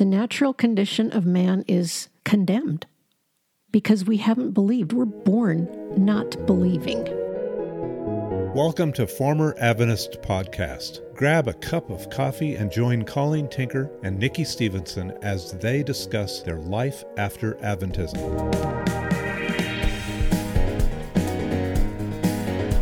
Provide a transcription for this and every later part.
the natural condition of man is condemned because we haven't believed. We're born not believing. Welcome to Former Adventist Podcast. Grab a cup of coffee and join Colleen Tinker and Nikki Stevenson as they discuss their life after Adventism.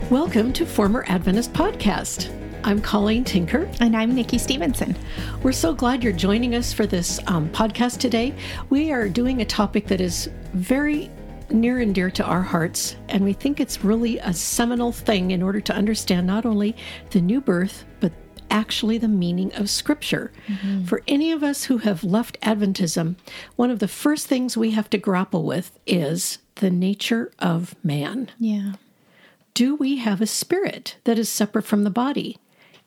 Welcome to Former Adventist Podcast. I'm Colleen Tinker. And I'm Nikki Stevenson. We're so glad you're joining us for this um, podcast today. We are doing a topic that is very near and dear to our hearts, and we think it's really a seminal thing in order to understand not only the new birth, but actually the meaning of Scripture. Mm-hmm. For any of us who have left Adventism, one of the first things we have to grapple with is the nature of man. Yeah. Do we have a spirit that is separate from the body?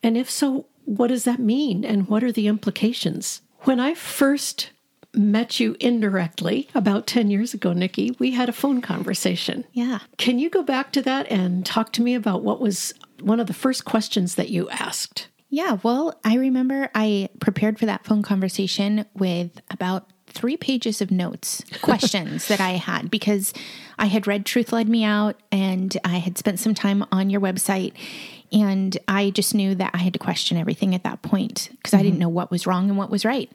And if so, what does that mean and what are the implications? When I first met you indirectly about 10 years ago, Nikki, we had a phone conversation. Yeah. Can you go back to that and talk to me about what was one of the first questions that you asked? Yeah, well, I remember I prepared for that phone conversation with about three pages of notes, questions that I had because I had read Truth Led Me Out and I had spent some time on your website. And I just knew that I had to question everything at that point because mm-hmm. I didn't know what was wrong and what was right.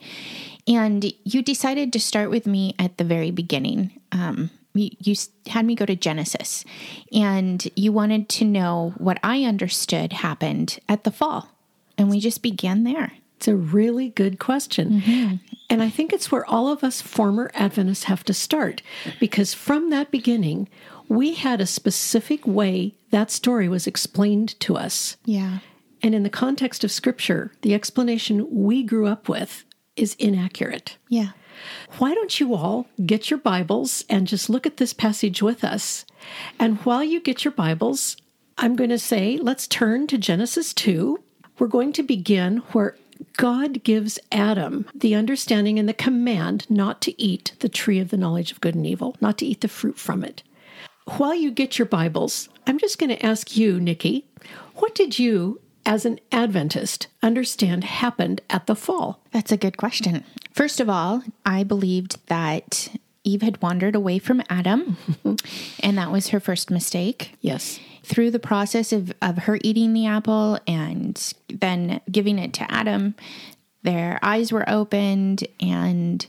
And you decided to start with me at the very beginning. Um, you, you had me go to Genesis and you wanted to know what I understood happened at the fall. And we just began there. It's a really good question. Mm-hmm. And I think it's where all of us former Adventists have to start because from that beginning, we had a specific way that story was explained to us. Yeah. And in the context of scripture, the explanation we grew up with is inaccurate. Yeah. Why don't you all get your Bibles and just look at this passage with us? And while you get your Bibles, I'm going to say, let's turn to Genesis 2. We're going to begin where God gives Adam the understanding and the command not to eat the tree of the knowledge of good and evil, not to eat the fruit from it. While you get your Bibles, I'm just going to ask you, Nikki, what did you as an Adventist understand happened at the fall? That's a good question. First of all, I believed that Eve had wandered away from Adam, and that was her first mistake. Yes. Through the process of, of her eating the apple and then giving it to Adam, their eyes were opened and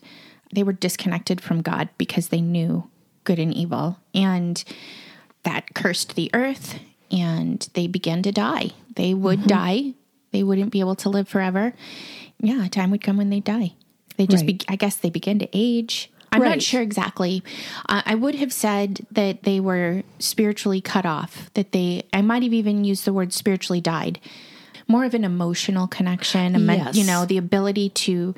they were disconnected from God because they knew good and evil. And that cursed the earth and they began to die. They would mm-hmm. die. They wouldn't be able to live forever. Yeah, a time would come when they die. They just, right. be, I guess, they begin to age. I'm right. not sure exactly. Uh, I would have said that they were spiritually cut off. That they, I might have even used the word spiritually died. More of an emotional connection, yes. you know, the ability to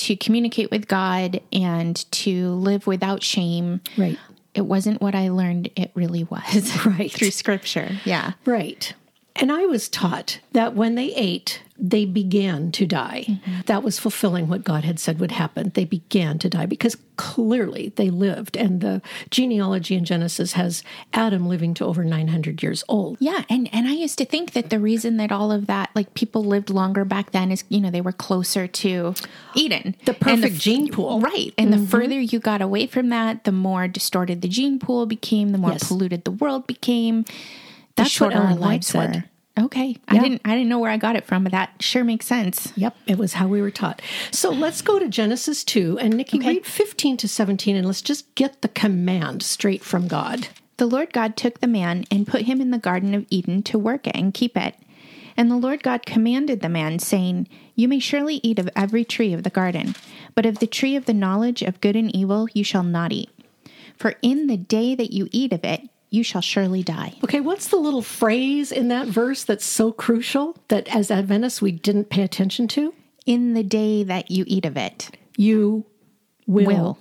to communicate with God and to live without shame. Right it wasn't what I learned it really was. Right. through scripture. Yeah. Right. And I was taught that when they ate, they began to die. Mm-hmm. That was fulfilling what God had said would happen. They began to die because clearly they lived. And the genealogy in Genesis has Adam living to over 900 years old. Yeah. And, and I used to think that the reason that all of that, like people lived longer back then, is, you know, they were closer to Eden. The perfect the, gene pool. Right. And mm-hmm. the further you got away from that, the more distorted the gene pool became, the more yes. polluted the world became. That's what our lives said. were. Okay. Yeah. I didn't I didn't know where I got it from, but that sure makes sense. Yep, it was how we were taught. So let's go to Genesis 2 and Nikki okay. read 15 to 17 and let's just get the command straight from God. The Lord God took the man and put him in the garden of Eden to work it and keep it. And the Lord God commanded the man, saying, You may surely eat of every tree of the garden, but of the tree of the knowledge of good and evil you shall not eat. For in the day that you eat of it, you shall surely die. Okay, what's the little phrase in that verse that's so crucial that as Adventists we didn't pay attention to? In the day that you eat of it, you will, will.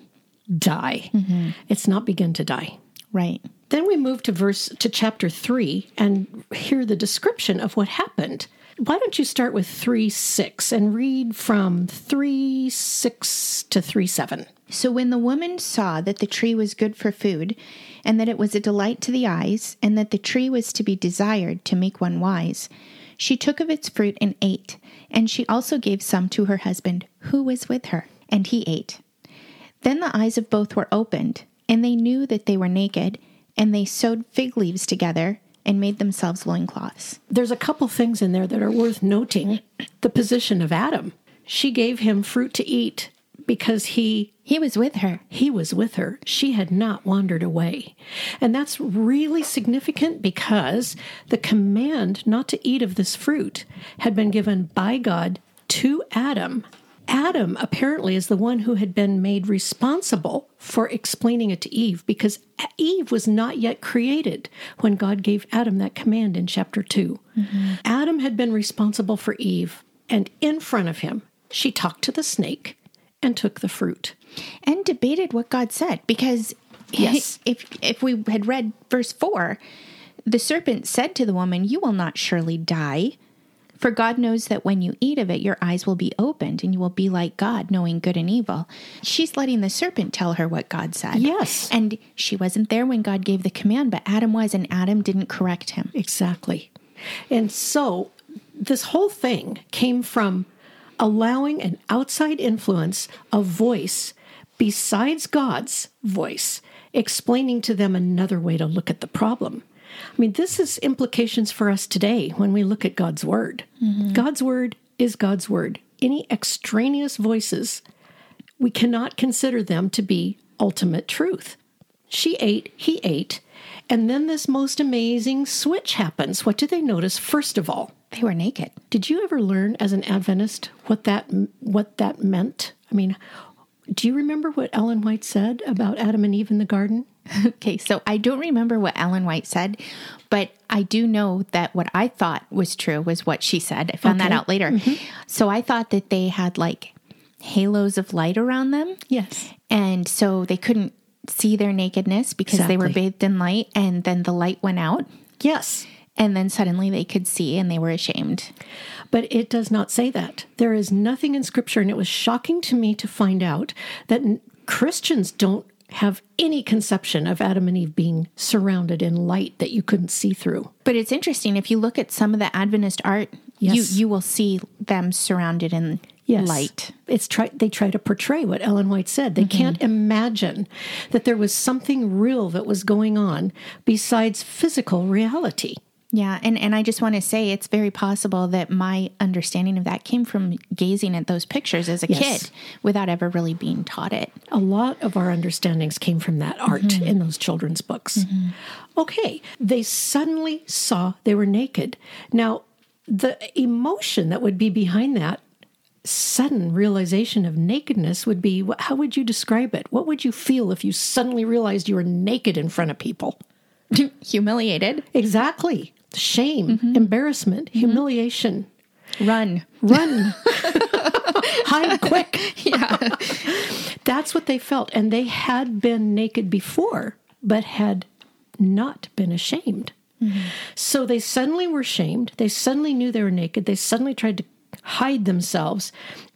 die. Mm-hmm. It's not begin to die. Right. Then we move to verse to chapter 3 and hear the description of what happened. Why don't you start with 3 6 and read from 3 6 to 3 7? So when the woman saw that the tree was good for food, and that it was a delight to the eyes, and that the tree was to be desired to make one wise, she took of its fruit and ate, and she also gave some to her husband, who was with her. and he ate. Then the eyes of both were opened, and they knew that they were naked, and they sewed fig leaves together and made themselves loincloths. There's a couple things in there that are worth noting. The position of Adam. She gave him fruit to eat because he He was with her. he was with her. She had not wandered away. And that's really significant because the command not to eat of this fruit had been given by God to Adam. Adam apparently is the one who had been made responsible for explaining it to Eve because Eve was not yet created when God gave Adam that command in chapter 2. Mm-hmm. Adam had been responsible for Eve, and in front of him, she talked to the snake and took the fruit. and debated what God said because Yes. if if we had read verse 4 the serpent said to the woman you will not surely die for God knows that when you eat of it your eyes will be opened and you will be like God knowing good and evil she's letting the serpent tell her what God said Yes. and she wasn't there when God gave the command but Adam was and Adam didn't correct him Exactly. And so this whole thing came from allowing an outside influence, a voice besides God's voice, explaining to them another way to look at the problem. I mean, this is implications for us today when we look at God's word. Mm-hmm. God's word is God's word. Any extraneous voices, we cannot consider them to be ultimate truth. She ate, he ate, and then this most amazing switch happens. What do they notice first of all? They were naked Did you ever learn as an Adventist what that what that meant? I mean, do you remember what Ellen White said about Adam and Eve in the garden? Okay, so I don't remember what Ellen White said, but I do know that what I thought was true was what she said. I found that out later. Mm-hmm. So I thought that they had like halos of light around them. Yes. And so they couldn't see their nakedness because they were bathed in light. And then the light went out. Yes. And then suddenly they could see and they were ashamed. But it does not say that. There is nothing in Scripture, and it was shocking to me to find out that Christians don't have any conception of Adam and Eve being surrounded in light that you couldn't see through. But it's interesting if you look at some of the Adventist art, Yes. you you will see them surrounded in Yes. light. It's try they try to portray what Ellen White said. Mm-hmm. They can't imagine that there was something real that was going on besides physical reality. Yeah, and, and I just want to say it's very possible that my understanding of that came from gazing at those pictures as a Yes. kid without ever really being taught it. A lot of our understandings came from that art mm-hmm. in those children's books. Mm-hmm. Okay, they suddenly saw they were naked. Now, the emotion that would be behind that sudden realization of nakedness would be how would you describe it? What would you feel if you suddenly realized you were naked in front of people? Humiliated. Exactly. Shame, mm-hmm. embarrassment, mm-hmm. humiliation. Run. Run. Hide quick. Yeah. That's what they felt. And they had been naked before, but had not been ashamed. Mm-hmm. So they suddenly were shamed. They suddenly knew they were naked. They suddenly tried to hide themselves.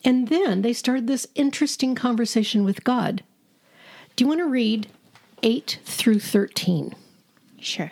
And then they started this interesting conversation with God. Do you want to read 8 through 13? Sure.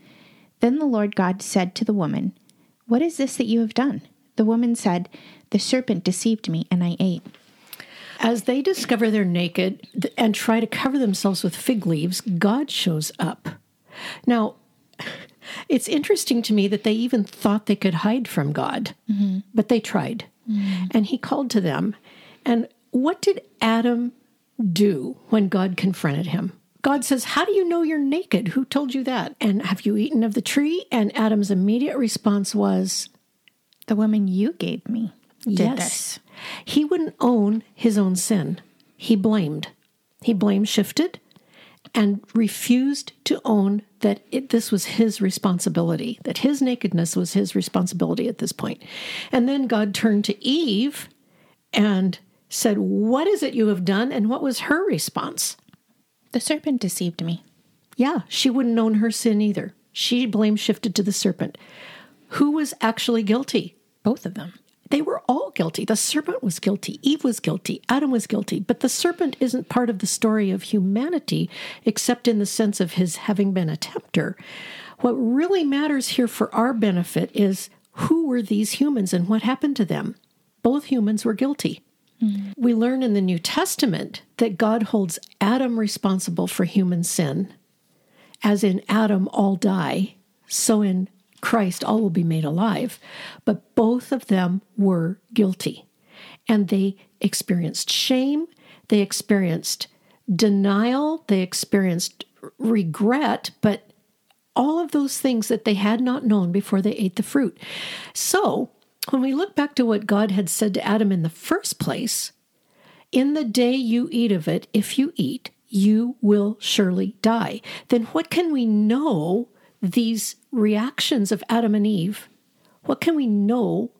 Then the Lord God said to the woman, What is this that you have done? The woman said, The serpent deceived me, and I ate. As they discover they're naked and try to cover themselves with fig leaves, God shows up. Now, it's interesting to me that they even thought they could hide from God, mm-hmm. but they tried. Mm-hmm. And He called to them. And what did Adam do when God confronted him? God says, How do you know you're naked? Who told you that? And have you eaten of the tree? And Adam's immediate response was, The woman you gave me did yes. this. He wouldn't own his own sin. He blamed. He blame shifted and refused to own that it, this was his responsibility, that his nakedness was his responsibility at this point. And then God turned to Eve and said, What is it you have done? And what was her response? The serpent deceived me. Yeah, she wouldn't own her sin either. She blame shifted to the serpent. Who was actually guilty? Both of them. They were all guilty. The serpent was guilty. Eve was guilty. Adam was guilty. But the serpent isn't part of the story of humanity, except in the sense of his having been a tempter. What really matters here for our benefit is who were these humans and what happened to them? Both humans were guilty. Mm. We learn in the New Testament that God holds Adam responsible for human sin. As in Adam, all die, so in Christ, all will be made alive. But both of them were guilty. And they experienced shame, they experienced denial, they experienced regret, but all of those things that they had not known before they ate the fruit. So, when we look back to what God had said to Adam in the first place, in the day you eat of it, if you eat, you will surely die. Then what can we know these reactions of Adam and Eve, what can we know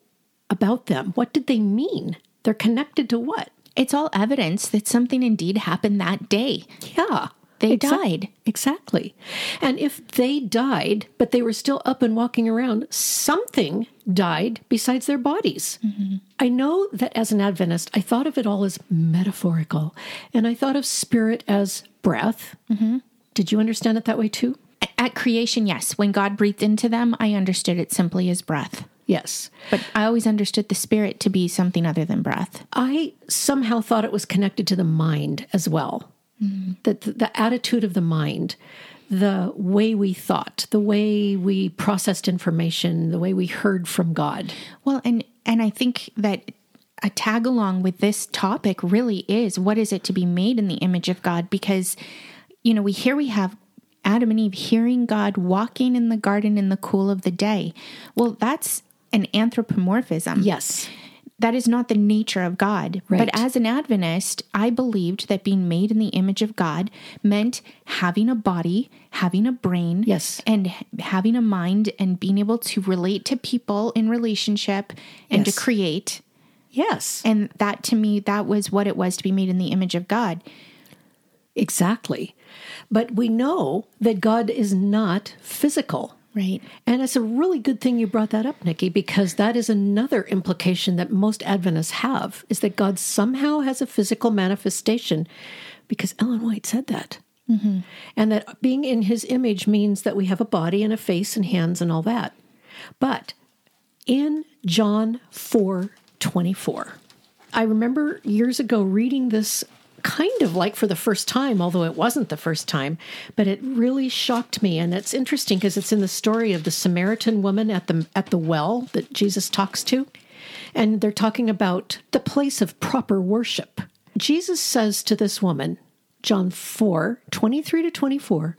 about them? What did they mean? They're connected to what? It's all evidence that something indeed happened that day. Yeah. They died. Exactly. And if they died, but they were still up and walking around, something died besides their bodies. Mm-hmm. I know that as an Adventist, I thought of it all as metaphorical, and I thought of spirit as breath. Mm-hmm. Did you understand it that way too? At creation, yes. When God breathed into them, I understood it simply as breath. Yes. But I always understood the spirit to be something other than breath. I somehow thought it was connected to the mind as well. Mm-hmm. That the, the attitude of the mind, the way we thought, the way we processed information, the way we heard from God. Well, and and I think that a tag along with this topic really is what is it to be made in the image of God because you know, we here we have Adam and Eve hearing God walking in the garden in the cool of the day. Well, that's an anthropomorphism. Yes. That is not the nature of God. Right. But as an Adventist, I believed that being made in the image of God meant having a body, having a brain, yes, and having a mind and being able to relate to people in relationship and yes. to create. Yes. And that to me, that was what it was to be made in the image of God. Exactly. But we know that God is not physical. Right. And it's a really good thing you brought that up, Nikki, because that is another implication that most Adventists have is that God somehow has a physical manifestation because Ellen White said that. Mm-hmm. And that being in his image means that we have a body and a face and hands and all that. But in John 4 24, I remember years ago reading this kind of like for the first time, although it wasn't the first time, but it really shocked me. And it's interesting because it's in the story of the Samaritan woman at the at the well that Jesus talks to. And they're talking about the place of proper worship. Jesus says to this woman, John 4, 23 to 24,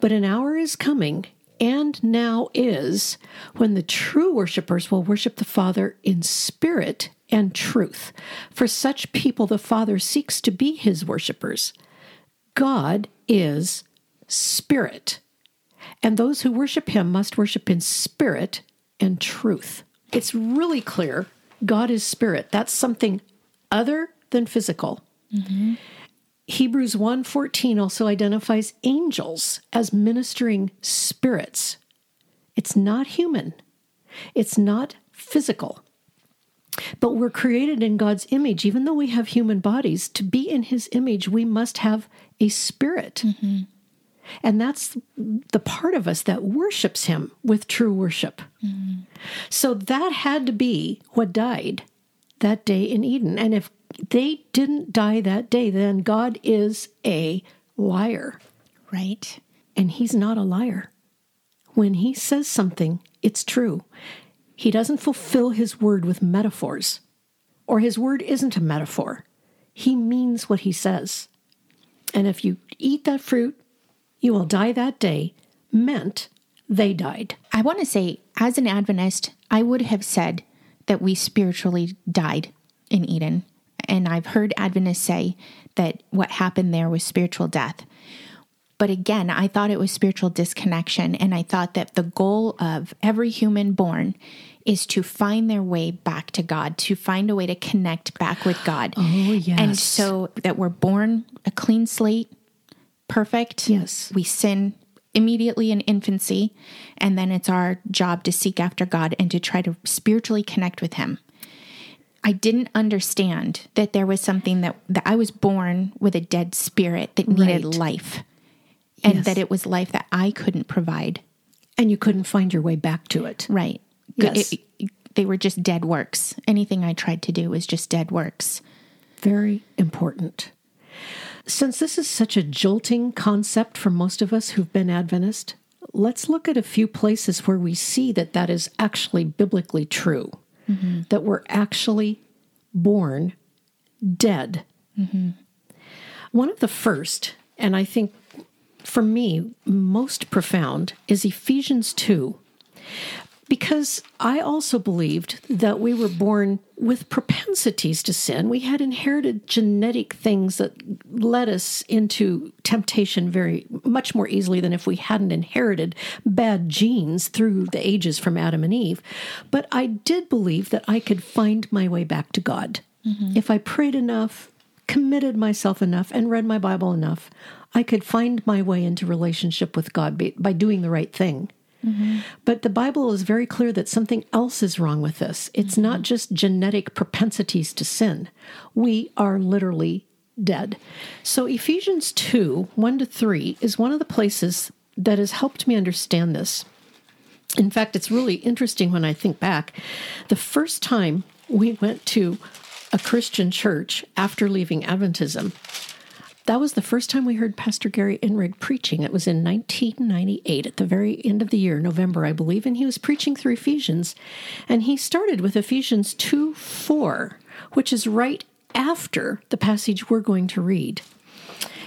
but an hour is coming and now is when the true worshipers will worship the Father in spirit and truth. For such people, the Father seeks to be his worshippers. God is spirit, and those who worship him must worship in spirit and truth. It's really clear God is spirit. That's something other than physical. Mm-hmm. Hebrews 1:14 also identifies angels as ministering spirits. It's not human. It's not physical. But we're created in God's image. Even though we have human bodies, to be in his image, we must have a spirit. Mm-hmm. And that's the part of us that worships him with true worship. Mm-hmm. So that had to be what died that day in Eden. And if they didn't die that day, then God is a liar. Right. And he's not a liar. When he says something, it's true. He doesn't fulfill his word with metaphors, or his word isn't a metaphor. He means what he says. And if you eat that fruit, you will die that day, meant they died. I want to say, as an Adventist, I would have said that we spiritually died in Eden. And I've heard Adventists say that what happened there was spiritual death. But again, I thought it was spiritual disconnection. And I thought that the goal of every human born is to find their way back to God, to find a way to connect back with God. Oh, yes. And so that we're born a clean slate, perfect. Yes. We sin immediately in infancy, and then it's our job to seek after God and to try to spiritually connect with Him. I didn't understand that there was something that, that I was born with a dead spirit that needed Right. life, and Yes. that it was life that I couldn't provide. and you couldn't find your way back to it. Right. Yes. It- it- they were just dead works. Anything I tried to do was just dead works. Very important. Since this is such a jolting concept for most of us who've been Adventist, let's look at a few places where we see that that is actually biblically true, Mm-hmm. that we're actually born dead. Mm-hmm. One of the first, and I think for me most profound, is Ephesians 2. Because I also believed that we were born with propensities to sin. We had inherited genetic things that led us into temptation very much more easily than if we hadn't inherited bad genes through the ages from Adam and Eve. But I did believe that I could find my way back to God. Mm-hmm. If I prayed enough, committed myself enough, and read my Bible enough, I could find my way into relationship with God by, by doing the right thing. Mm-hmm. But the Bible is very clear that something else is wrong with this. It's not mm-hmm. just genetic propensities to sin. We are literally dead. So Ephesians 2 1 to 3 is one of the places that has helped me understand this. In fact, it's really interesting when I think back. The first time we went to a Christian church after leaving Adventism, that was the first time we heard Pastor Gary Inrig preaching. It was in 1998, at the very end of the year, November, I believe, and he was preaching through Ephesians. And he started with Ephesians 2 4, which is right after the passage we're going to read.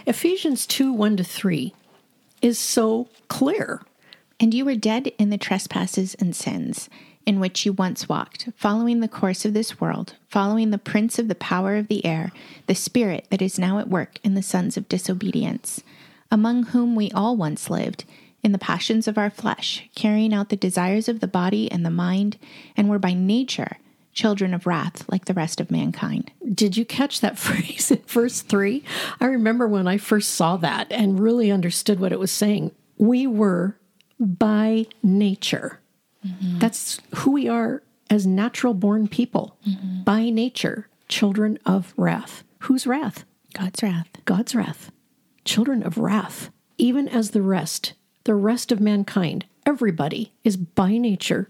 Ephesians 2 1 to 3 is so clear. And you were dead in the trespasses and sins in which you once walked, following the course of this world, following the prince of the power of the air, the spirit that is now at work in the sons of disobedience, among whom we all once lived, in the passions of our flesh, carrying out the desires of the body and the mind, and were by nature children of wrath like the rest of mankind. Did you catch that phrase in verse 3? I remember when I first saw that and really understood what it was saying. We were by nature. Mm-hmm. That's who we are as natural born people, mm-hmm. by nature, children of wrath. Whose wrath? God's wrath. God's wrath. Children of wrath, even as the rest, the rest of mankind, everybody is by nature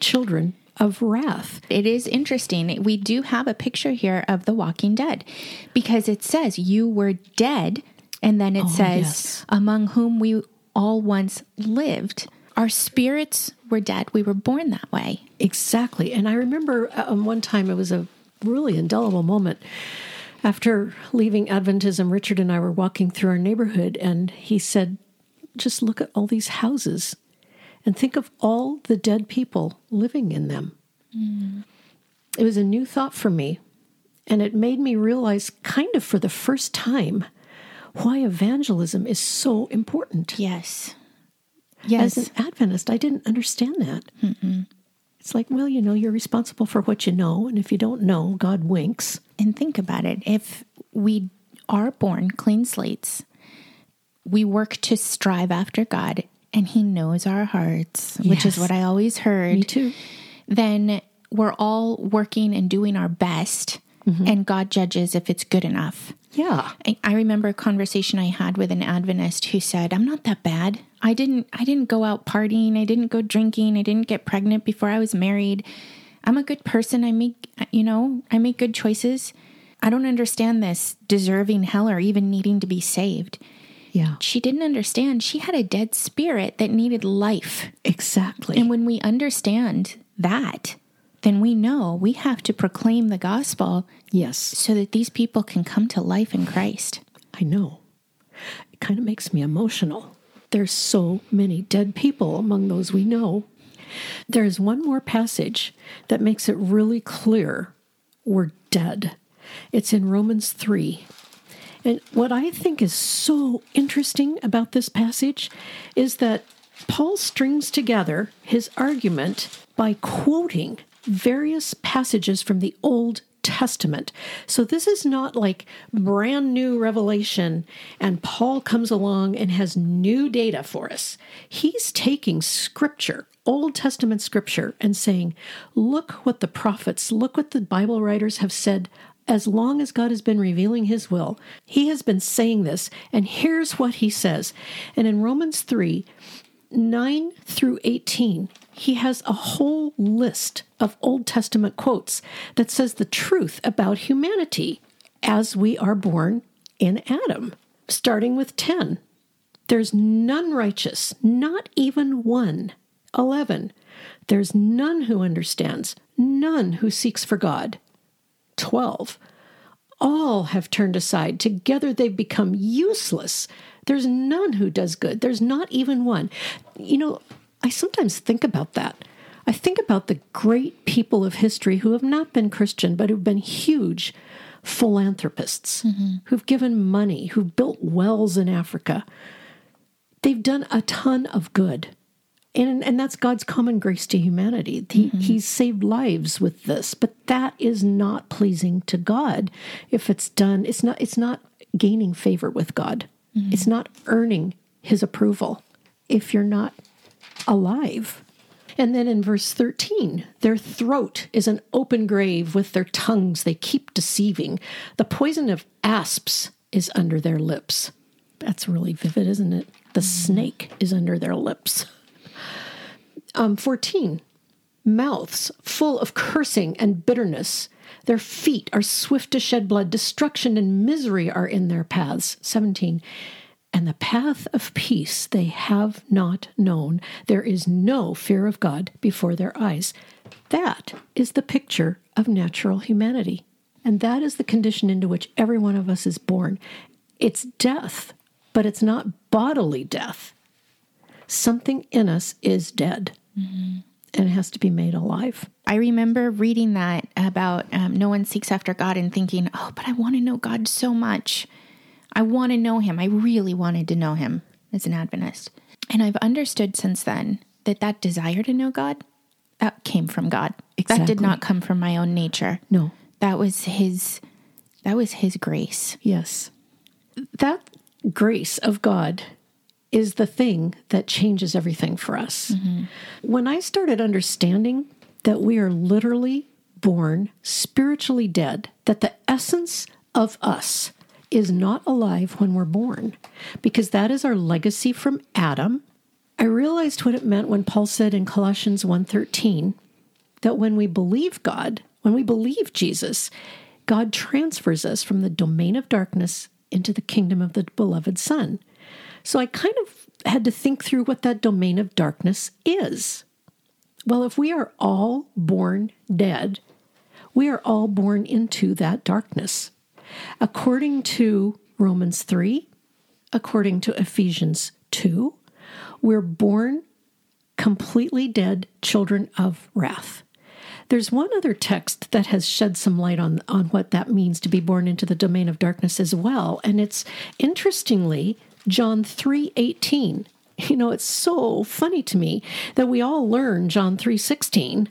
children of wrath. It is interesting. We do have a picture here of the walking dead because it says you were dead and then it oh, says yes. among whom we all once lived. Our spirits were dead. We were born that way. Exactly. And I remember um, one time it was a really indelible moment. After leaving Adventism, Richard and I were walking through our neighborhood, and he said, Just look at all these houses and think of all the dead people living in them. It was a new thought for me, and it made me realize, kind of for the first time, why evangelism is so important. Yes. As an Adventist, I didn't understand that. It's like, well, you know, you're responsible for what you know, and if you don't know, God winks. And think about it. If we are born clean slates, we work to strive after God, and He knows our hearts, which is what I always heard. Me too. Then we're all working and doing our best, mm-hmm. and God judges if it's good enough. Yeah. I, I remember a conversation I had with an Adventist who said, "I'm not that bad. I didn't. I didn't go out partying. I didn't go drinking. I didn't get pregnant before I was married. I'm a good person. I make, you know, I make good choices. I don't understand this deserving hell or even needing to be saved." Yeah. She didn't understand. She had a dead spirit that needed life. Exactly. And when we understand that, then we know we have to proclaim the gospel yes, so that these people can come to life in Christ. I know. It kind of makes me emotional. There's so many dead people among those we know. There's one more passage that makes it really clear we're dead. It's in Romans 3. And what I think is so interesting about this passage is that Paul strings together his argument by quoting various passages from the Old Testament. So this is not like brand new revelation and Paul comes along and has new data for us. He's taking scripture, Old Testament scripture, and saying, look what the prophets, look what the Bible writers have said as long as God has been revealing his will, he has been saying this, and here's what he says. And in Romans 3 9 through 18, he has a whole list of Old Testament quotes that says the truth about humanity as we are born in Adam, starting with 10. There's none righteous, not even one. 11. There's none who understands, none who seeks for God. 12. All have turned aside. Together they've become useless. There's none who does good. There's not even one. You know, I sometimes think about that. I think about the great people of history who have not been Christian, but who've been huge philanthropists, mm-hmm. who've given money, who've built wells in Africa. They've done a ton of good and and that's God's common grace to humanity. He, mm-hmm. He's saved lives with this, but that is not pleasing to God if it's done. It's not. It's not gaining favor with God. Mm-hmm. It's not earning His approval if you're not alive. And then in verse 13, their throat is an open grave with their tongues they keep deceiving. The poison of asps is under their lips. That's really vivid, isn't it? The mm-hmm. snake is under their lips. Um, 14, mouths full of cursing and bitterness. Their feet are swift to shed blood. Destruction and misery are in their paths. 17. And the path of peace they have not known. There is no fear of God before their eyes. That is the picture of natural humanity. And that is the condition into which every one of us is born. It's death, but it's not bodily death. Something in us is dead mm-hmm. and it has to be made alive. I remember reading that about um, no one seeks after God and thinking, oh, but I want to know God so much. I want to know him. I really wanted to know him as an Adventist. And I've understood since then that that desire to know God, that came from God. Exactly. That did not come from my own nature. No. That was his that was his grace. Yes. That grace of God is the thing that changes everything for us. Mm-hmm. When I started understanding that we are literally born spiritually dead, that the essence of us is not alive when we're born, because that is our legacy from Adam. I realized what it meant when Paul said in Colossians 1:13 that when we believe God, when we believe Jesus, God transfers us from the domain of darkness into the kingdom of the beloved Son. So I kind of had to think through what that domain of darkness is. Well, if we are all born dead, we are all born into that darkness. According to Romans 3, according to Ephesians 2, we're born completely dead children of wrath. There's one other text that has shed some light on, on what that means to be born into the domain of darkness as well. And it's interestingly John 3:18. You know, it's so funny to me that we all learn John 3:16.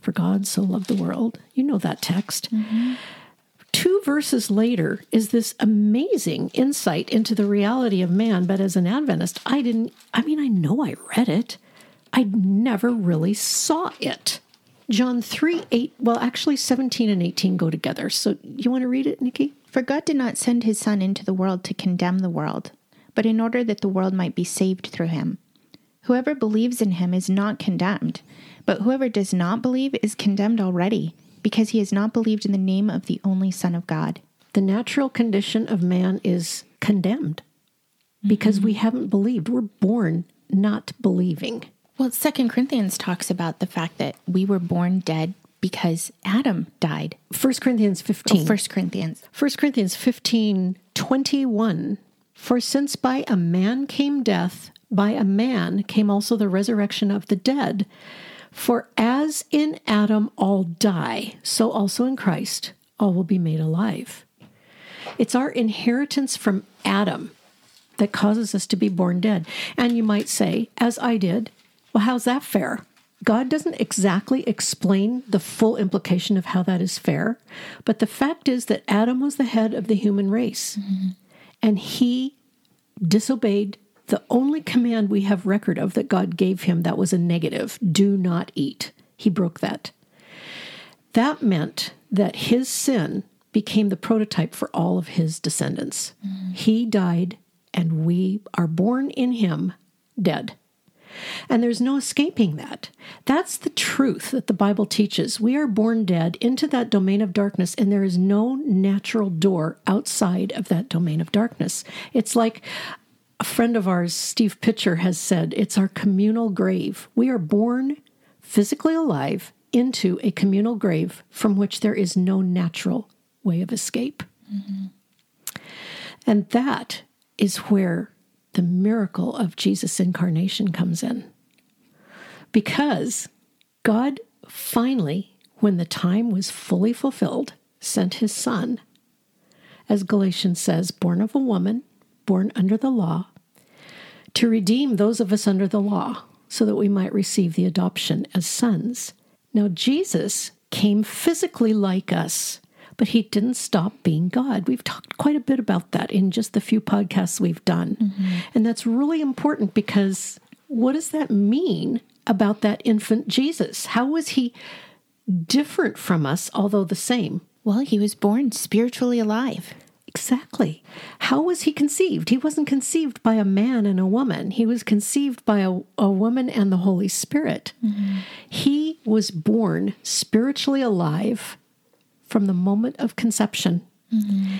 For God so loved the world. You know that text. Mm-hmm. Two verses later is this amazing insight into the reality of man, but as an Adventist, I didn't I mean I know I read it. I never really saw it. John 3 8, well, actually 17 and 18 go together. So you want to read it, Nikki? For God did not send his Son into the world to condemn the world, but in order that the world might be saved through him. Whoever believes in him is not condemned, but whoever does not believe is condemned already, because he has not believed in the name of the only Son of God. The natural condition of man is condemned because mm-hmm. we haven't believed. We're born not believing. Well, Second Corinthians talks about the fact that we were born dead because Adam died. 1 Corinthians 15. Oh, 1 Corinthians. 1 Corinthians 15, 21 for since by a man came death, by a man came also the resurrection of the dead. For as in Adam all die, so also in Christ all will be made alive. It's our inheritance from Adam that causes us to be born dead. And you might say, as I did, well, how's that fair? God doesn't exactly explain the full implication of how that is fair, but the fact is that Adam was the head of the human race, mm-hmm. and he disobeyed the only command we have record of that God gave him that was a negative do not eat. He broke that. That meant that his sin became the prototype for all of his descendants. Mm-hmm. He died, and we are born in him dead. And there's no escaping that. That's the truth that the Bible teaches. We are born dead into that domain of darkness, and there is no natural door outside of that domain of darkness. It's like a friend of ours, Steve Pitcher, has said it's our communal grave. We are born physically alive into a communal grave from which there is no natural way of escape. Mm-hmm. And that is where the miracle of Jesus' incarnation comes in. Because God finally, when the time was fully fulfilled, sent his son, as Galatians says, born of a woman, born under the law, to redeem those of us under the law, so that we might receive the adoption as sons. Now, Jesus came physically like us but he didn't stop being God. We've talked quite a bit about that in just the few podcasts we've done. Mm-hmm. And that's really important because what does that mean about that infant Jesus? How was he different from us, although the same? Well, he was born spiritually alive. Exactly. How was he conceived? He wasn't conceived by a man and a woman. He was conceived by a, a woman and the Holy Spirit. Mm-hmm. He was born spiritually alive from the moment of conception. Mm-hmm.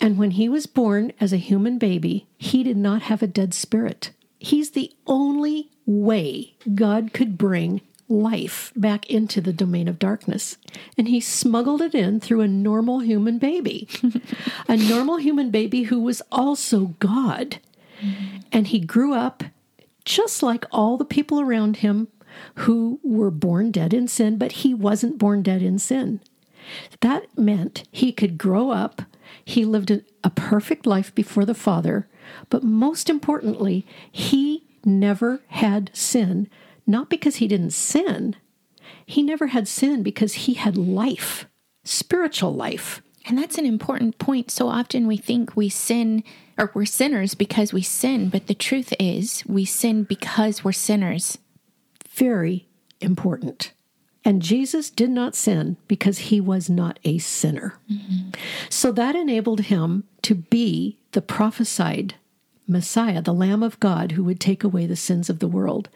And when he was born as a human baby, he did not have a dead spirit. He's the only way God could bring life back into the domain of darkness. And he smuggled it in through a normal human baby, a normal human baby who was also God. Mm-hmm. And he grew up just like all the people around him who were born dead in sin, but he wasn't born dead in sin. That meant he could grow up, he lived a perfect life before the Father, but most importantly, he never had sin, not because he didn't sin. He never had sin because he had life, spiritual life. And that's an important point. So often we think we sin or we're sinners because we sin, but the truth is we sin because we're sinners. Very important. And Jesus did not sin because he was not a sinner. Mm-hmm. So that enabled him to be the prophesied Messiah, the Lamb of God who would take away the sins of the world.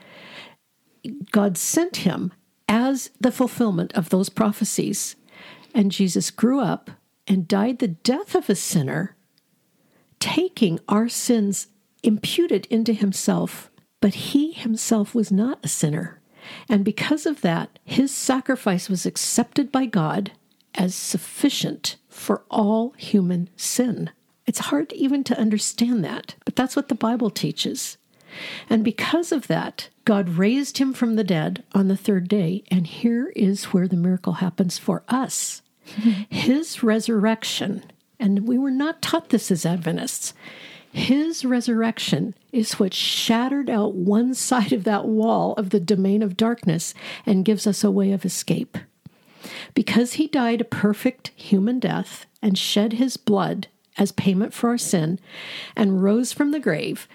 God sent him as the fulfillment of those prophecies. And Jesus grew up and died the death of a sinner, taking our sins imputed into himself. But he himself was not a sinner. And because of that, his sacrifice was accepted by God as sufficient for all human sin. It's hard even to understand that, but that's what the Bible teaches. And because of that, God raised him from the dead on the third day. And here is where the miracle happens for us. His resurrection, and we were not taught this as Adventists, his resurrection is what shattered out one side of that wall of the domain of darkness and gives us a way of escape. Because he died a perfect human death and shed his blood as payment for our sin and rose from the grave,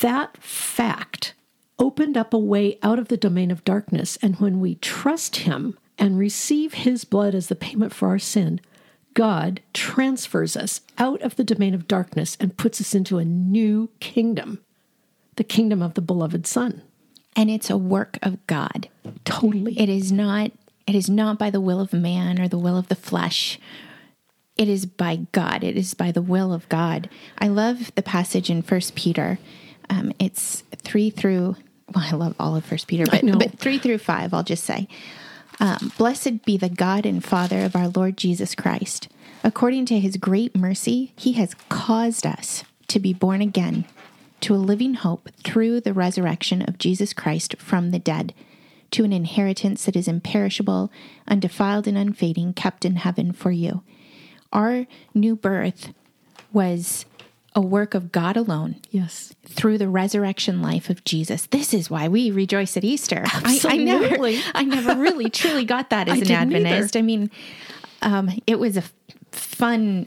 that fact opened up a way out of the domain of darkness. And when we trust him and receive his blood as the payment for our sin, God transfers us out of the domain of darkness and puts us into a new kingdom, the kingdom of the beloved Son. And it's a work of God. Totally. It is not it is not by the will of man or the will of the flesh. It is by God. It is by the will of God. I love the passage in First Peter. Um, it's three through well, I love all of First Peter, but, but three through five, I'll just say. Um, Blessed be the God and Father of our Lord Jesus Christ. According to his great mercy, he has caused us to be born again to a living hope through the resurrection of Jesus Christ from the dead, to an inheritance that is imperishable, undefiled, and unfading, kept in heaven for you. Our new birth was a work of God alone Yes. through the resurrection life of Jesus. This is why we rejoice at Easter. I, I Absolutely. never, I never really truly got that as I an didn't either. Adventist. I mean, um, it was a f- fun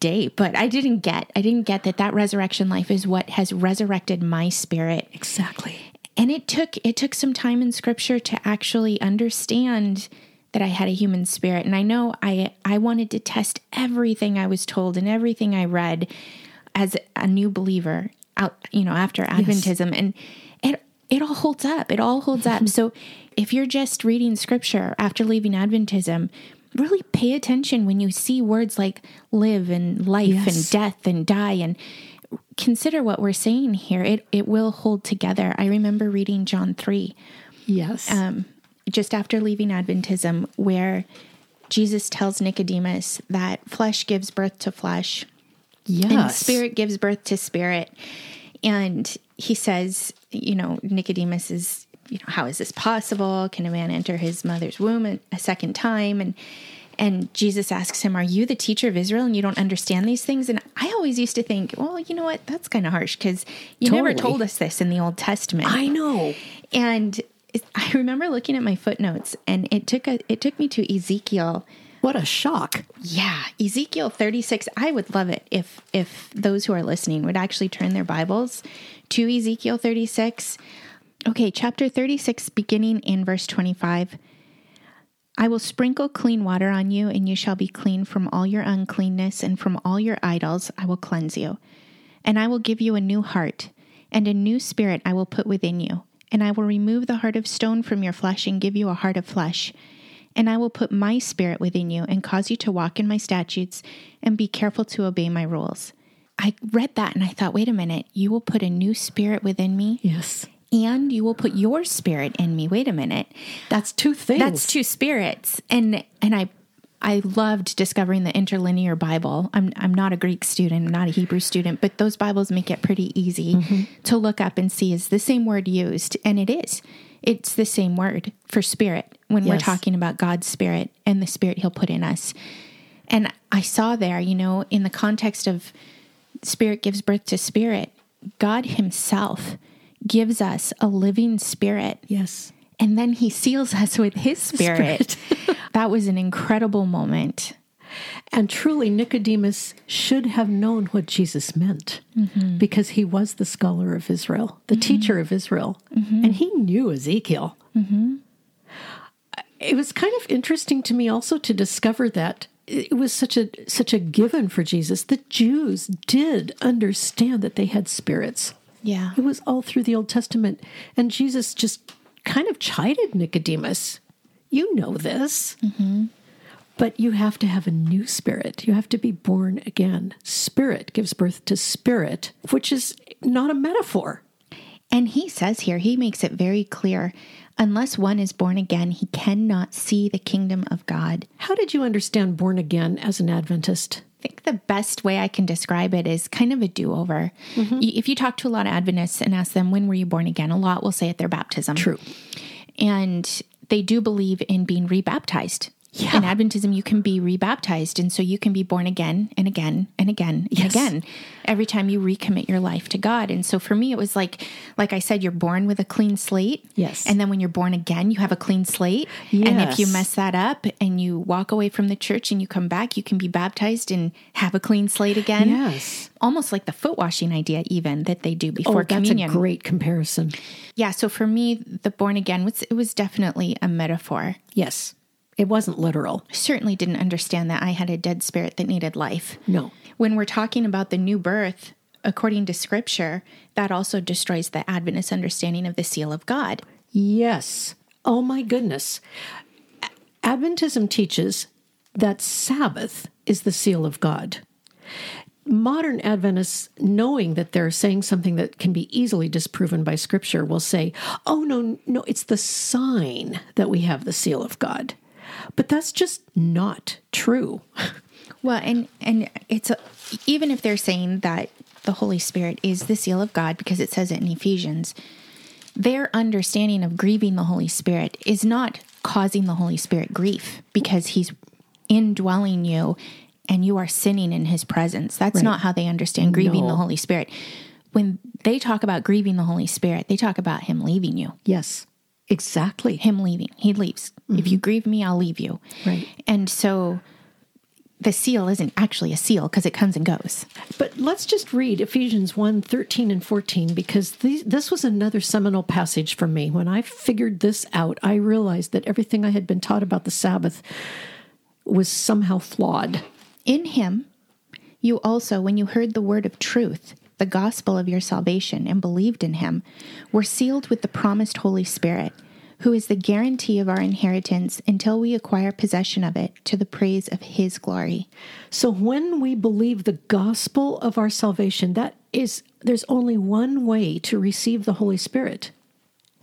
day, but I didn't get, I didn't get that that resurrection life is what has resurrected my spirit. Exactly. And it took, it took some time in Scripture to actually understand that I had a human spirit. And I know I, I wanted to test everything I was told and everything I read as a new believer out, you know, after Adventism. And it it all holds up. It all holds up. So if you're just reading scripture after leaving Adventism, really pay attention when you see words like live and life Yes. and death and die and consider what we're saying here. It it will hold together. I remember reading John 3 Yes. Um, just after leaving Adventism, where Jesus tells Nicodemus that flesh gives birth to flesh yes. and spirit gives birth to spirit. And he says, you know, Nicodemus is, you know, how is this possible? Can a man enter his mother's womb a, a second time? And and Jesus asks him, "Are you the teacher of Israel and you don't understand these things?" And I always used to think, well, you know what? That's kind of harsh because you never told us this in the Old Testament. I know. and I remember looking at my footnotes, and it took a it took me to Ezekiel What a shock. yeah, Ezekiel 36. I would love it if if those who are listening would actually turn their Bibles to Ezekiel 36. Okay, chapter 36 beginning in verse 25. I will sprinkle clean water on you and you shall be clean from all your uncleanness and from all your idols I will cleanse you. And I will give you a new heart and a new spirit I will put within you. And I will remove the heart of stone from your flesh and give you a heart of flesh. And I will put my spirit within you and cause you to walk in my statutes and be careful to obey my rules. I read that and I thought, wait a minute, you will put a new spirit within me Yes. and you will put your spirit in me. Wait a minute. That's two things. That's two spirits. And and I I loved discovering the interlinear Bible. I'm I'm not a Greek student, I'm not a Hebrew student, but those Bibles make it pretty easy mm-hmm. to look up and see is the same word used, and it is. It's the same word for spirit when we're talking about God's spirit and the spirit he'll put in us. And I saw there, you know, in the context of spirit gives birth to spirit, God himself gives us a living spirit Yes. And then he seals us with his spirit. that was an incredible moment. And truly, Nicodemus should have known what Jesus meant mm-hmm. because he was the scholar of Israel, the mm-hmm. teacher of Israel, mm-hmm. and he knew Ezekiel. It was kind of interesting to me also to discover that it was such a such a given for Jesus. The Jews did understand that they had spirits. Yeah. It was all through the Old Testament, and Jesus just kind of chided Nicodemus. You know this. But you have to have a new spirit. You have to be born again. Spirit gives birth to spirit, which is not a metaphor. And he says here, he makes it very clear unless one is born again, he cannot see the kingdom of God. How did you understand born again as an Adventist? I think the best way I can describe it is kind of a do over. Mm-hmm. If you talk to a lot of Adventists and ask them, when were you born again? A lot will say at their baptism. True. and they do believe in being rebaptized. Yeah. In Adventism, you can be rebaptized, and so you can be born again and again and again and Yes. again every time you recommit your life to God. And so for me, it was like, like I said, you're born with a clean slate. Yes. And then when you're born again, you have a clean slate. Yes. And if you mess that up and you walk away from the church and you come back, you can be baptized and have a clean slate again. Yes. Almost like the foot washing idea, even that they do before oh, that's communion. a great comparison. yeah. So for me, the born again was it was definitely a metaphor. Yes. It wasn't literal. certainly didn't understand that I had a dead spirit that needed life. No. When we're talking about the new birth, according to scripture, that also destroys the Adventist understanding of the seal of God. Yes. Oh my goodness. Adventism teaches that Sabbath is the seal of God. Modern Adventists, knowing that they're saying something that can be easily disproven by Scripture, will say, oh, no, no, it's the sign that we have the seal of God. But that's just not true. Well, and and it's a, even if they're saying that the Holy Spirit is the seal of God because it says it in Ephesians, their understanding of grieving the Holy Spirit is not causing the Holy Spirit grief because he's indwelling you and you are sinning in his presence. That's Right. not how they understand grieving No. the Holy Spirit. When they talk about grieving the Holy Spirit, they talk about him leaving you. Yes, exactly. Him leaving. He leaves. If you mm-hmm. grieve me, I'll leave you. Right. And so the seal isn't actually a seal because it comes and goes. But let's just read Ephesians 1 13 and 14 because these, this was another seminal passage for me. When I figured this out, I realized that everything I had been taught about the Sabbath was somehow flawed. In him, you also, when you heard the word of truth, the gospel of your salvation, and believed in him, were sealed with the promised Holy Spirit, who is the guarantee of our inheritance until we acquire possession of it to the praise of his glory. So when we believe the gospel of our salvation, that is, there's only one way to receive the Holy Spirit.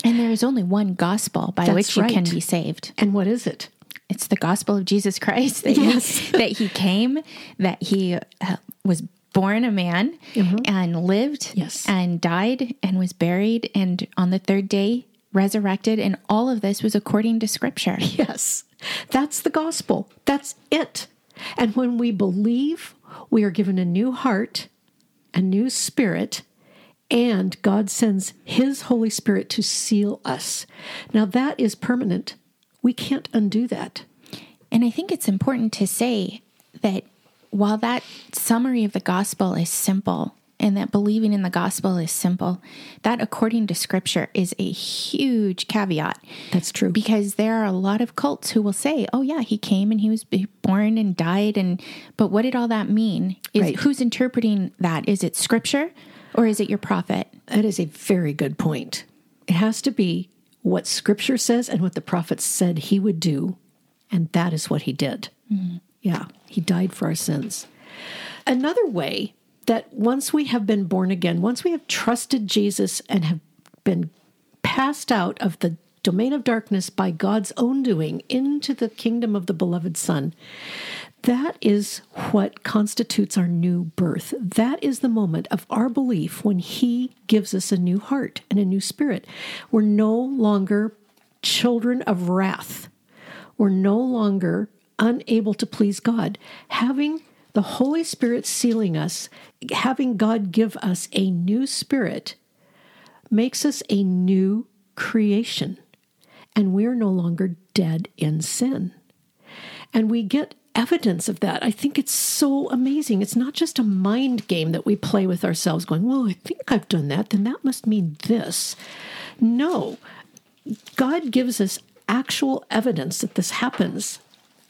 And there is only one gospel by That's which you can be saved. And what is it? It's the gospel of Jesus Christ that, Yes. he, that he came, that he uh, was born a man mm-hmm. and lived Yes. and died and was buried and on the third day resurrected. And all of this was according to scripture. Yes, that's the gospel. That's it. And when we believe, we are given a new heart, a new spirit, and God sends His Holy Spirit to seal us. Now, that is permanent. We can't undo that. And I think it's important to say that while that summary of the gospel is simple and that believing in the gospel is simple, that according to scripture is a huge caveat. That's true. Because there are a lot of cults who will say, "Oh yeah, he came and he was born and died and but what did all that mean? Is Right. who's interpreting that? Is it scripture or is it your prophet?" That is a very good point. It has to be what Scripture says and what the prophets said He would do, and that is what He did. Mm-hmm. Yeah, He died for our sins. Another way that once we have been born again, once we have trusted Jesus and have been passed out of the domain of darkness by God's own doing into the kingdom of the beloved Son, that is what constitutes our new birth. That is the moment of our belief when He gives us a new heart and a new spirit. We're no longer children of wrath. We're no longer unable to please God. Having the Holy Spirit sealing us, having God give us a new spirit, makes us a new creation. And we're no longer dead in sin. And we get evidence of that. I think it's so amazing. It's not just a mind game that we play with ourselves, going, Well, I think I've done that, then that must mean this. No, God gives us actual evidence that this happens.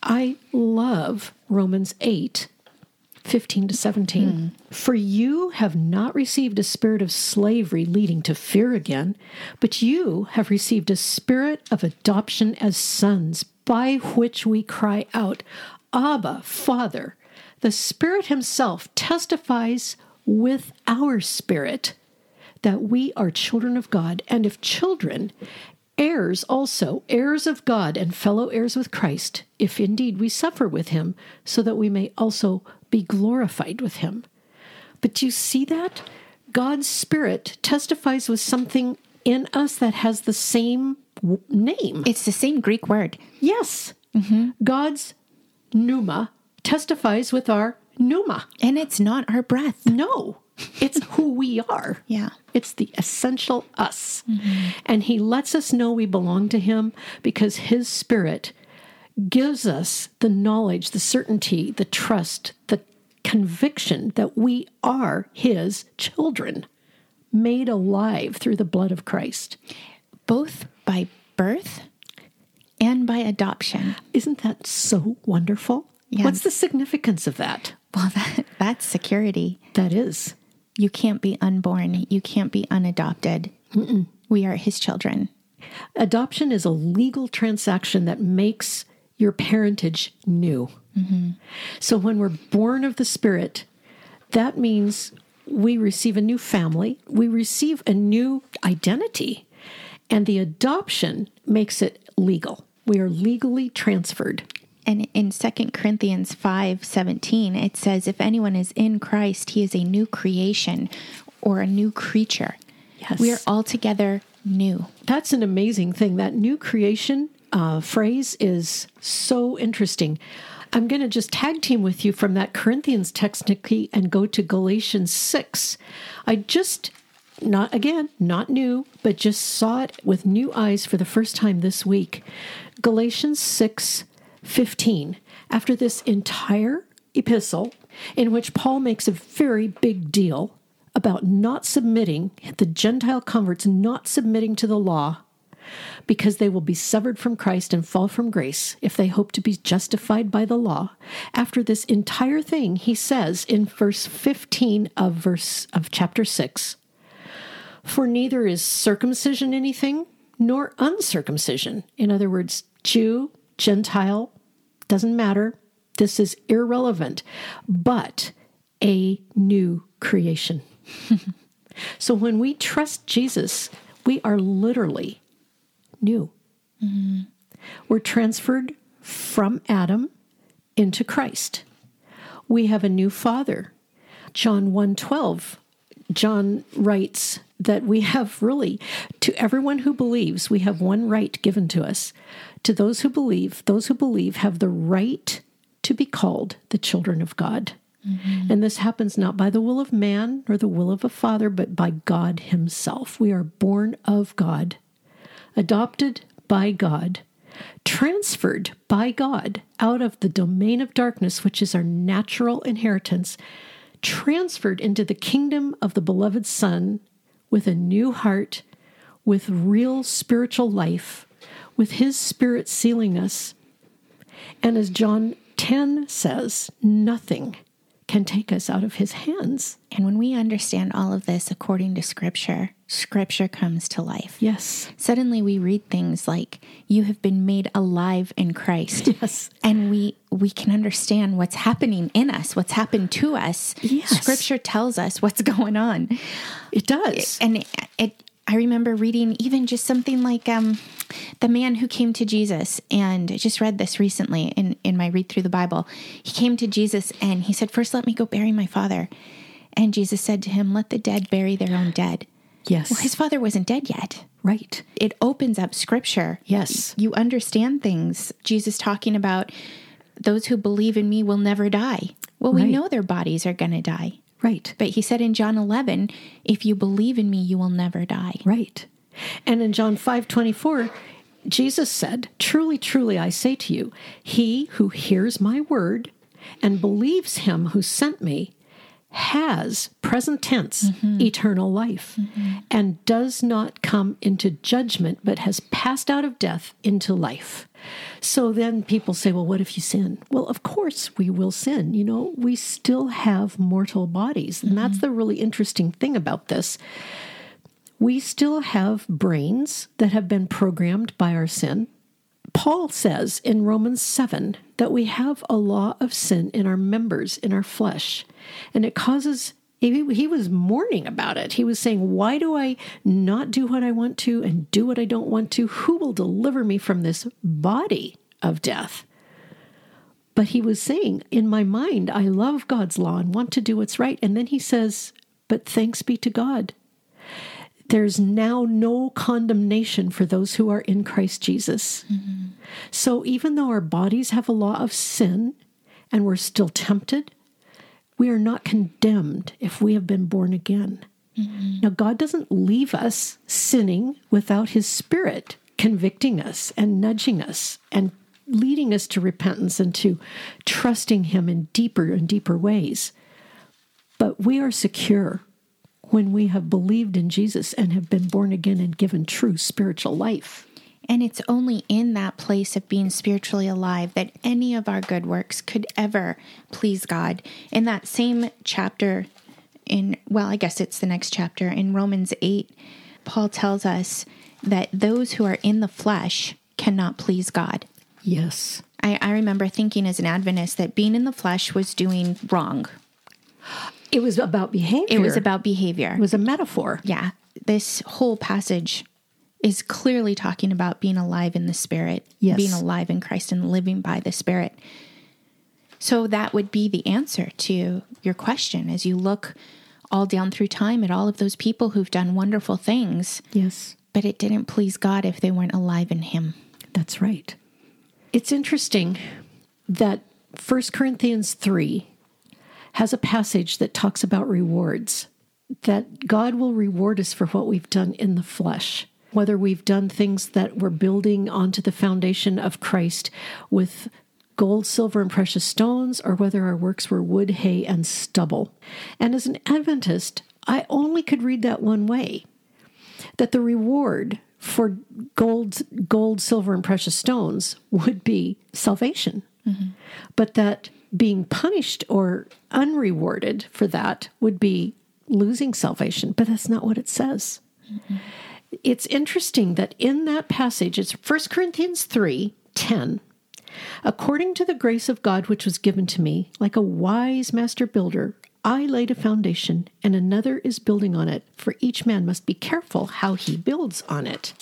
I love Romans 8 15 to 17. Hmm. For you have not received a spirit of slavery leading to fear again, but you have received a spirit of adoption as sons, by which we cry out, Abba, Father. The Spirit Himself testifies with our spirit that we are children of God, and if children, heirs also, heirs of God and fellow heirs with Christ, if indeed we suffer with him, so that we may also be glorified with him. But do you see that? God's Spirit testifies with something in us that has the same w- name. It's the same Greek word. Yes. Mm-hmm. God's pneuma testifies with our pneuma. And it's not our breath. No, it's who we are. Yeah. It's the essential us. And he lets us know we belong to him because his spirit gives us the knowledge, the certainty, the trust, the conviction that we are his children, made alive through the blood of Christ. Both by birth and by adoption. Isn't that so wonderful? Yeah. What's the significance of that? Well, that, that's security. That is. You can't be unborn. You can't be unadopted. We are his children. Adoption is a legal transaction that makes your parentage new. Mm-hmm. So when we're born of the Spirit, that means we receive a new family, we receive a new identity, and the adoption makes it legal. We are legally transferred. And in 2 Corinthians 5 17, it says, If anyone is in Christ, he is a new creation or a new creature. Yes. We are altogether new. That's an amazing thing. That new creation uh, phrase is so interesting. I'm going to just tag team with you from that Corinthians text, Nikki, and go to Galatians 6. I just, not again, not new, but just saw it with new eyes for the first time this week. Galatians 6 15. After this entire epistle, in which Paul makes a very big deal about not submitting, the Gentile converts not submitting to the law because they will be severed from Christ and fall from grace if they hope to be justified by the law. After this entire thing, he says in verse 15 of verse of chapter 6, for neither is circumcision anything nor uncircumcision. In other words, Jew, Gentile, doesn't matter. This is irrelevant, but a new creation. so when we trust Jesus, we are literally new. Mm-hmm. We're transferred from Adam into Christ. We have a new father. John 1:12 John writes that we have really to everyone who believes we have one right given to us. To those who believe, those who believe have the right to be called the children of God. Mm-hmm. And this happens not by the will of man nor the will of a father, but by God Himself. We are born of God adopted by God, transferred by God out of the domain of darkness, which is our natural inheritance, transferred into the kingdom of the beloved Son with a new heart, with real spiritual life, with His Spirit sealing us. And as John 10 says, nothing can take us out of his hands. And when we understand all of this according to scripture, scripture comes to life. Yes. Suddenly we read things like you have been made alive in Christ. Yes. And we we can understand what's happening in us, what's happened to us. Yes. Scripture tells us what's going on. It does. And it, it I remember reading even just something like um, the man who came to Jesus, and I just read this recently in, in my read through the Bible. He came to Jesus and he said, First, let me go bury my father. And Jesus said to him, Let the dead bury their own dead. Yes. Well, his father wasn't dead yet. Right. It opens up scripture. Yes. You understand things. Jesus talking about those who believe in me will never die. Well, we know their bodies are going to die. Right. But he said in John 11, if you believe in me, you will never die. Right. And in John 5 24, Jesus said, Truly, truly, I say to you, he who hears my word and believes him who sent me has, present tense, mm-hmm. eternal life, mm-hmm. and does not come into judgment, but has passed out of death into life. So then people say, well, what if you sin? Well, of course we will sin. You know, we still have mortal bodies. And that's mm-hmm. the really interesting thing about this we still have brains that have been programmed by our sin. Paul says in Romans 7 that we have a law of sin in our members, in our flesh, and it causes. He, he was mourning about it. He was saying, Why do I not do what I want to and do what I don't want to? Who will deliver me from this body of death? But he was saying, In my mind, I love God's law and want to do what's right. And then he says, But thanks be to God there's now no condemnation for those who are in Christ Jesus. Mm-hmm. So even though our bodies have a law of sin and we're still tempted, we are not condemned if we have been born again. Mm-hmm. Now, God doesn't leave us sinning without His Spirit convicting us and nudging us and leading us to repentance and to trusting Him in deeper and deeper ways. But we are secure when we have believed in Jesus and have been born again and given true spiritual life. And it's only in that place of being spiritually alive that any of our good works could ever please God. In that same chapter, in, well, I guess it's the next chapter, in Romans 8, Paul tells us that those who are in the flesh cannot please God. Yes. I, I remember thinking as an Adventist that being in the flesh was doing wrong. It was about behavior. It was about behavior. it was a metaphor. yeah, this whole passage is clearly talking about being alive in the spirit, Yes. being alive in Christ and living by the spirit. So that would be the answer to your question as you look all down through time at all of those people who've done wonderful things, Yes. but it didn't please God if they weren't alive in him. That's right. It's interesting that 1 Corinthians 3 has a passage that talks about rewards, that God will reward us for what we've done in the flesh, whether we've done things that we're building onto the foundation of Christ with gold, silver, and precious stones, or whether our works were wood, hay, and stubble. And as an Adventist, I only could read that one way that the reward for gold, gold, silver, and precious stones would be salvation. Mm-hmm. But that being punished or unrewarded for that would be losing salvation. But that's not what it says. Mm-hmm. It's interesting that in that passage, it's 1 Corinthians 3 10. According to the grace of God which was given to me, like a wise master builder, I laid a foundation, and another is building on it, for each man must be careful how he builds on it.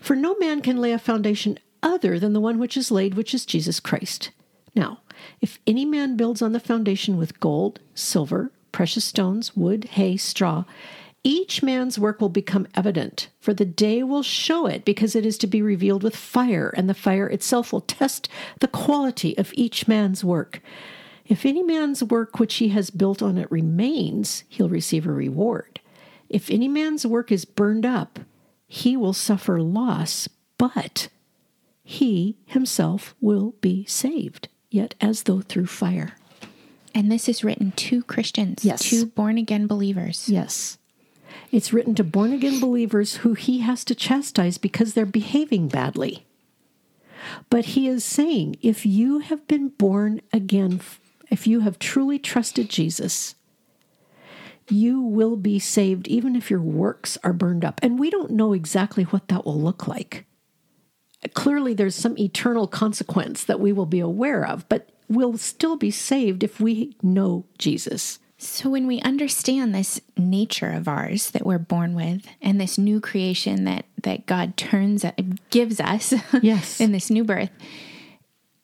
For no man can lay a foundation other than the one which is laid, which is Jesus Christ. Now, if any man builds on the foundation with gold, silver, precious stones, wood, hay, straw, each man's work will become evident, for the day will show it, because it is to be revealed with fire, and the fire itself will test the quality of each man's work. If any man's work which he has built on it remains, he'll receive a reward. If any man's work is burned up, he will suffer loss, but he himself will be saved, yet as though through fire. And this is written to Christians, yes. to born again believers. Yes. It's written to born again believers who he has to chastise because they're behaving badly. But he is saying if you have been born again if you have truly trusted Jesus, you will be saved even if your works are burned up. And we don't know exactly what that will look like. Clearly, there's some eternal consequence that we will be aware of, but we'll still be saved if we know Jesus. So, when we understand this nature of ours that we're born with, and this new creation that that God turns uh, gives us, yes, in this new birth,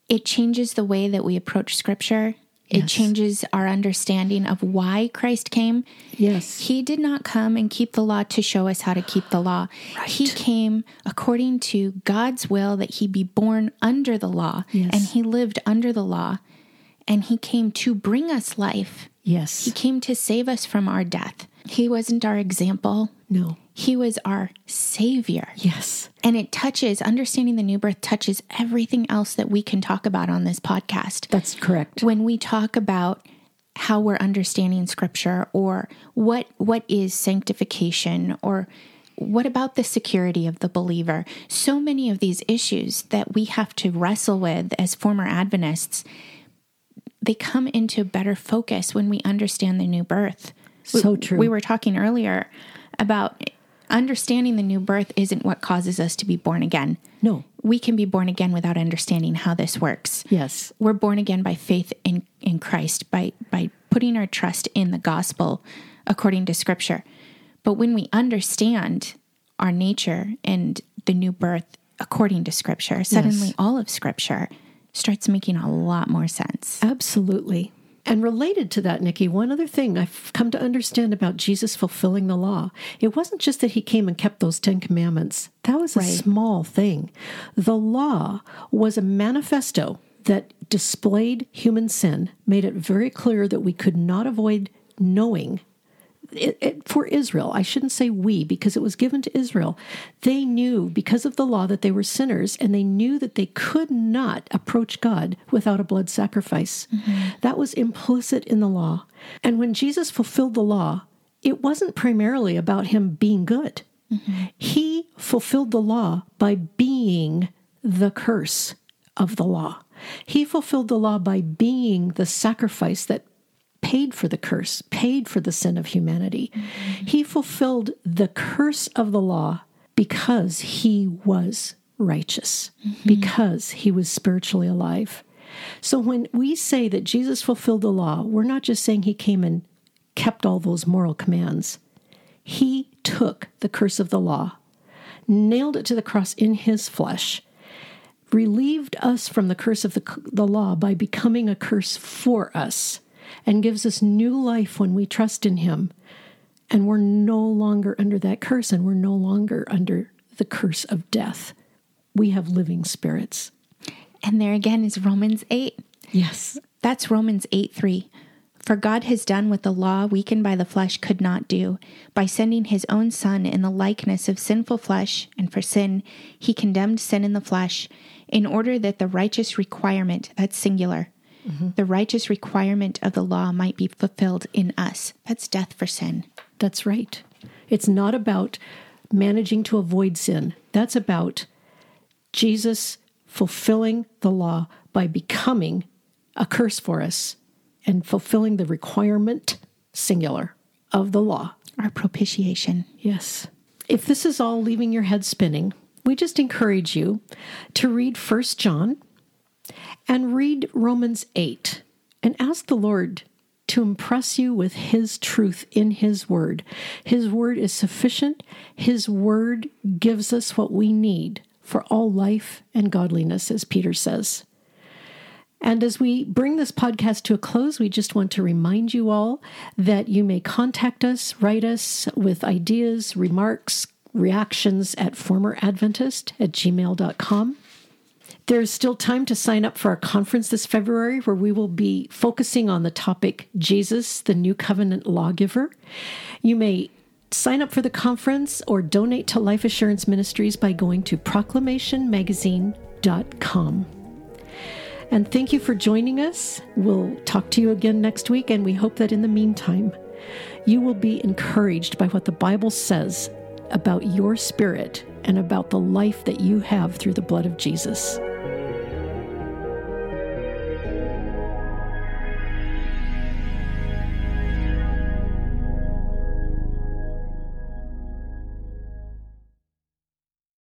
it changes the way that we approach Scripture. Yes. It changes our understanding of why Christ came. Yes. He did not come and keep the law to show us how to keep the law. Right. He came according to God's will that he be born under the law. Yes. And he lived under the law. And he came to bring us life. Yes. He came to save us from our death. He wasn't our example. No. He was our savior. Yes. And it touches, understanding the new birth touches everything else that we can talk about on this podcast. That's correct. When we talk about how we're understanding scripture or what what is sanctification or what about the security of the believer? So many of these issues that we have to wrestle with as former Adventists, they come into better focus when we understand the new birth. So we, true. We were talking earlier about understanding the new birth isn't what causes us to be born again. No. We can be born again without understanding how this works. Yes. We're born again by faith in, in Christ, by, by putting our trust in the gospel according to scripture. But when we understand our nature and the new birth according to scripture, suddenly yes. all of scripture starts making a lot more sense. Absolutely. And related to that, Nikki, one other thing I've come to understand about Jesus fulfilling the law. It wasn't just that he came and kept those Ten Commandments, that was right. a small thing. The law was a manifesto that displayed human sin, made it very clear that we could not avoid knowing it, it, for Israel, I shouldn't say we because it was given to Israel. They knew because of the law that they were sinners and they knew that they could not approach God without a blood sacrifice. Mm-hmm. That was implicit in the law. And when Jesus fulfilled the law, it wasn't primarily about him being good. Mm-hmm. He fulfilled the law by being the curse of the law. He fulfilled the law by being the sacrifice that paid for the curse, paid for the sin of humanity. Mm-hmm. He fulfilled the curse of the law because he was righteous, mm-hmm. because he was spiritually alive. So when we say that Jesus fulfilled the law, we're not just saying he came and kept all those moral commands. He took the curse of the law, nailed it to the cross in his flesh, relieved us from the curse of the, the law by becoming a curse for us and gives us new life when we trust in Him. And we're no longer under that curse, and we're no longer under the curse of death. We have living spirits. And there again is Romans 8. Yes. That's Romans 8 3. For God has done what the law, weakened by the flesh, could not do. By sending his own Son in the likeness of sinful flesh, and for sin, he condemned sin in the flesh, in order that the righteous requirement, that's singular, Mm-hmm. the righteous requirement of the law might be fulfilled in us. That's death for sin. That's right. It's not about managing to avoid sin. That's about Jesus fulfilling the law by becoming a curse for us and fulfilling the requirement, singular, of the law. Our propitiation. Yes. If this is all leaving your head spinning, we just encourage you to read First John and read Romans 8 and ask the Lord to impress you with His truth in His Word. His Word is sufficient, His Word gives us what we need for all life and godliness, as Peter says. And as we bring this podcast to a close, we just want to remind you all that you may contact us, write us with ideas, remarks, reactions at formeradventist at gmail.com. There's still time to sign up for our conference this February, where we will be focusing on the topic Jesus, the New Covenant Lawgiver. You may sign up for the conference or donate to Life Assurance Ministries by going to proclamationmagazine.com. And thank you for joining us. We'll talk to you again next week, and we hope that in the meantime, you will be encouraged by what the Bible says about your spirit and about the life that you have through the blood of Jesus.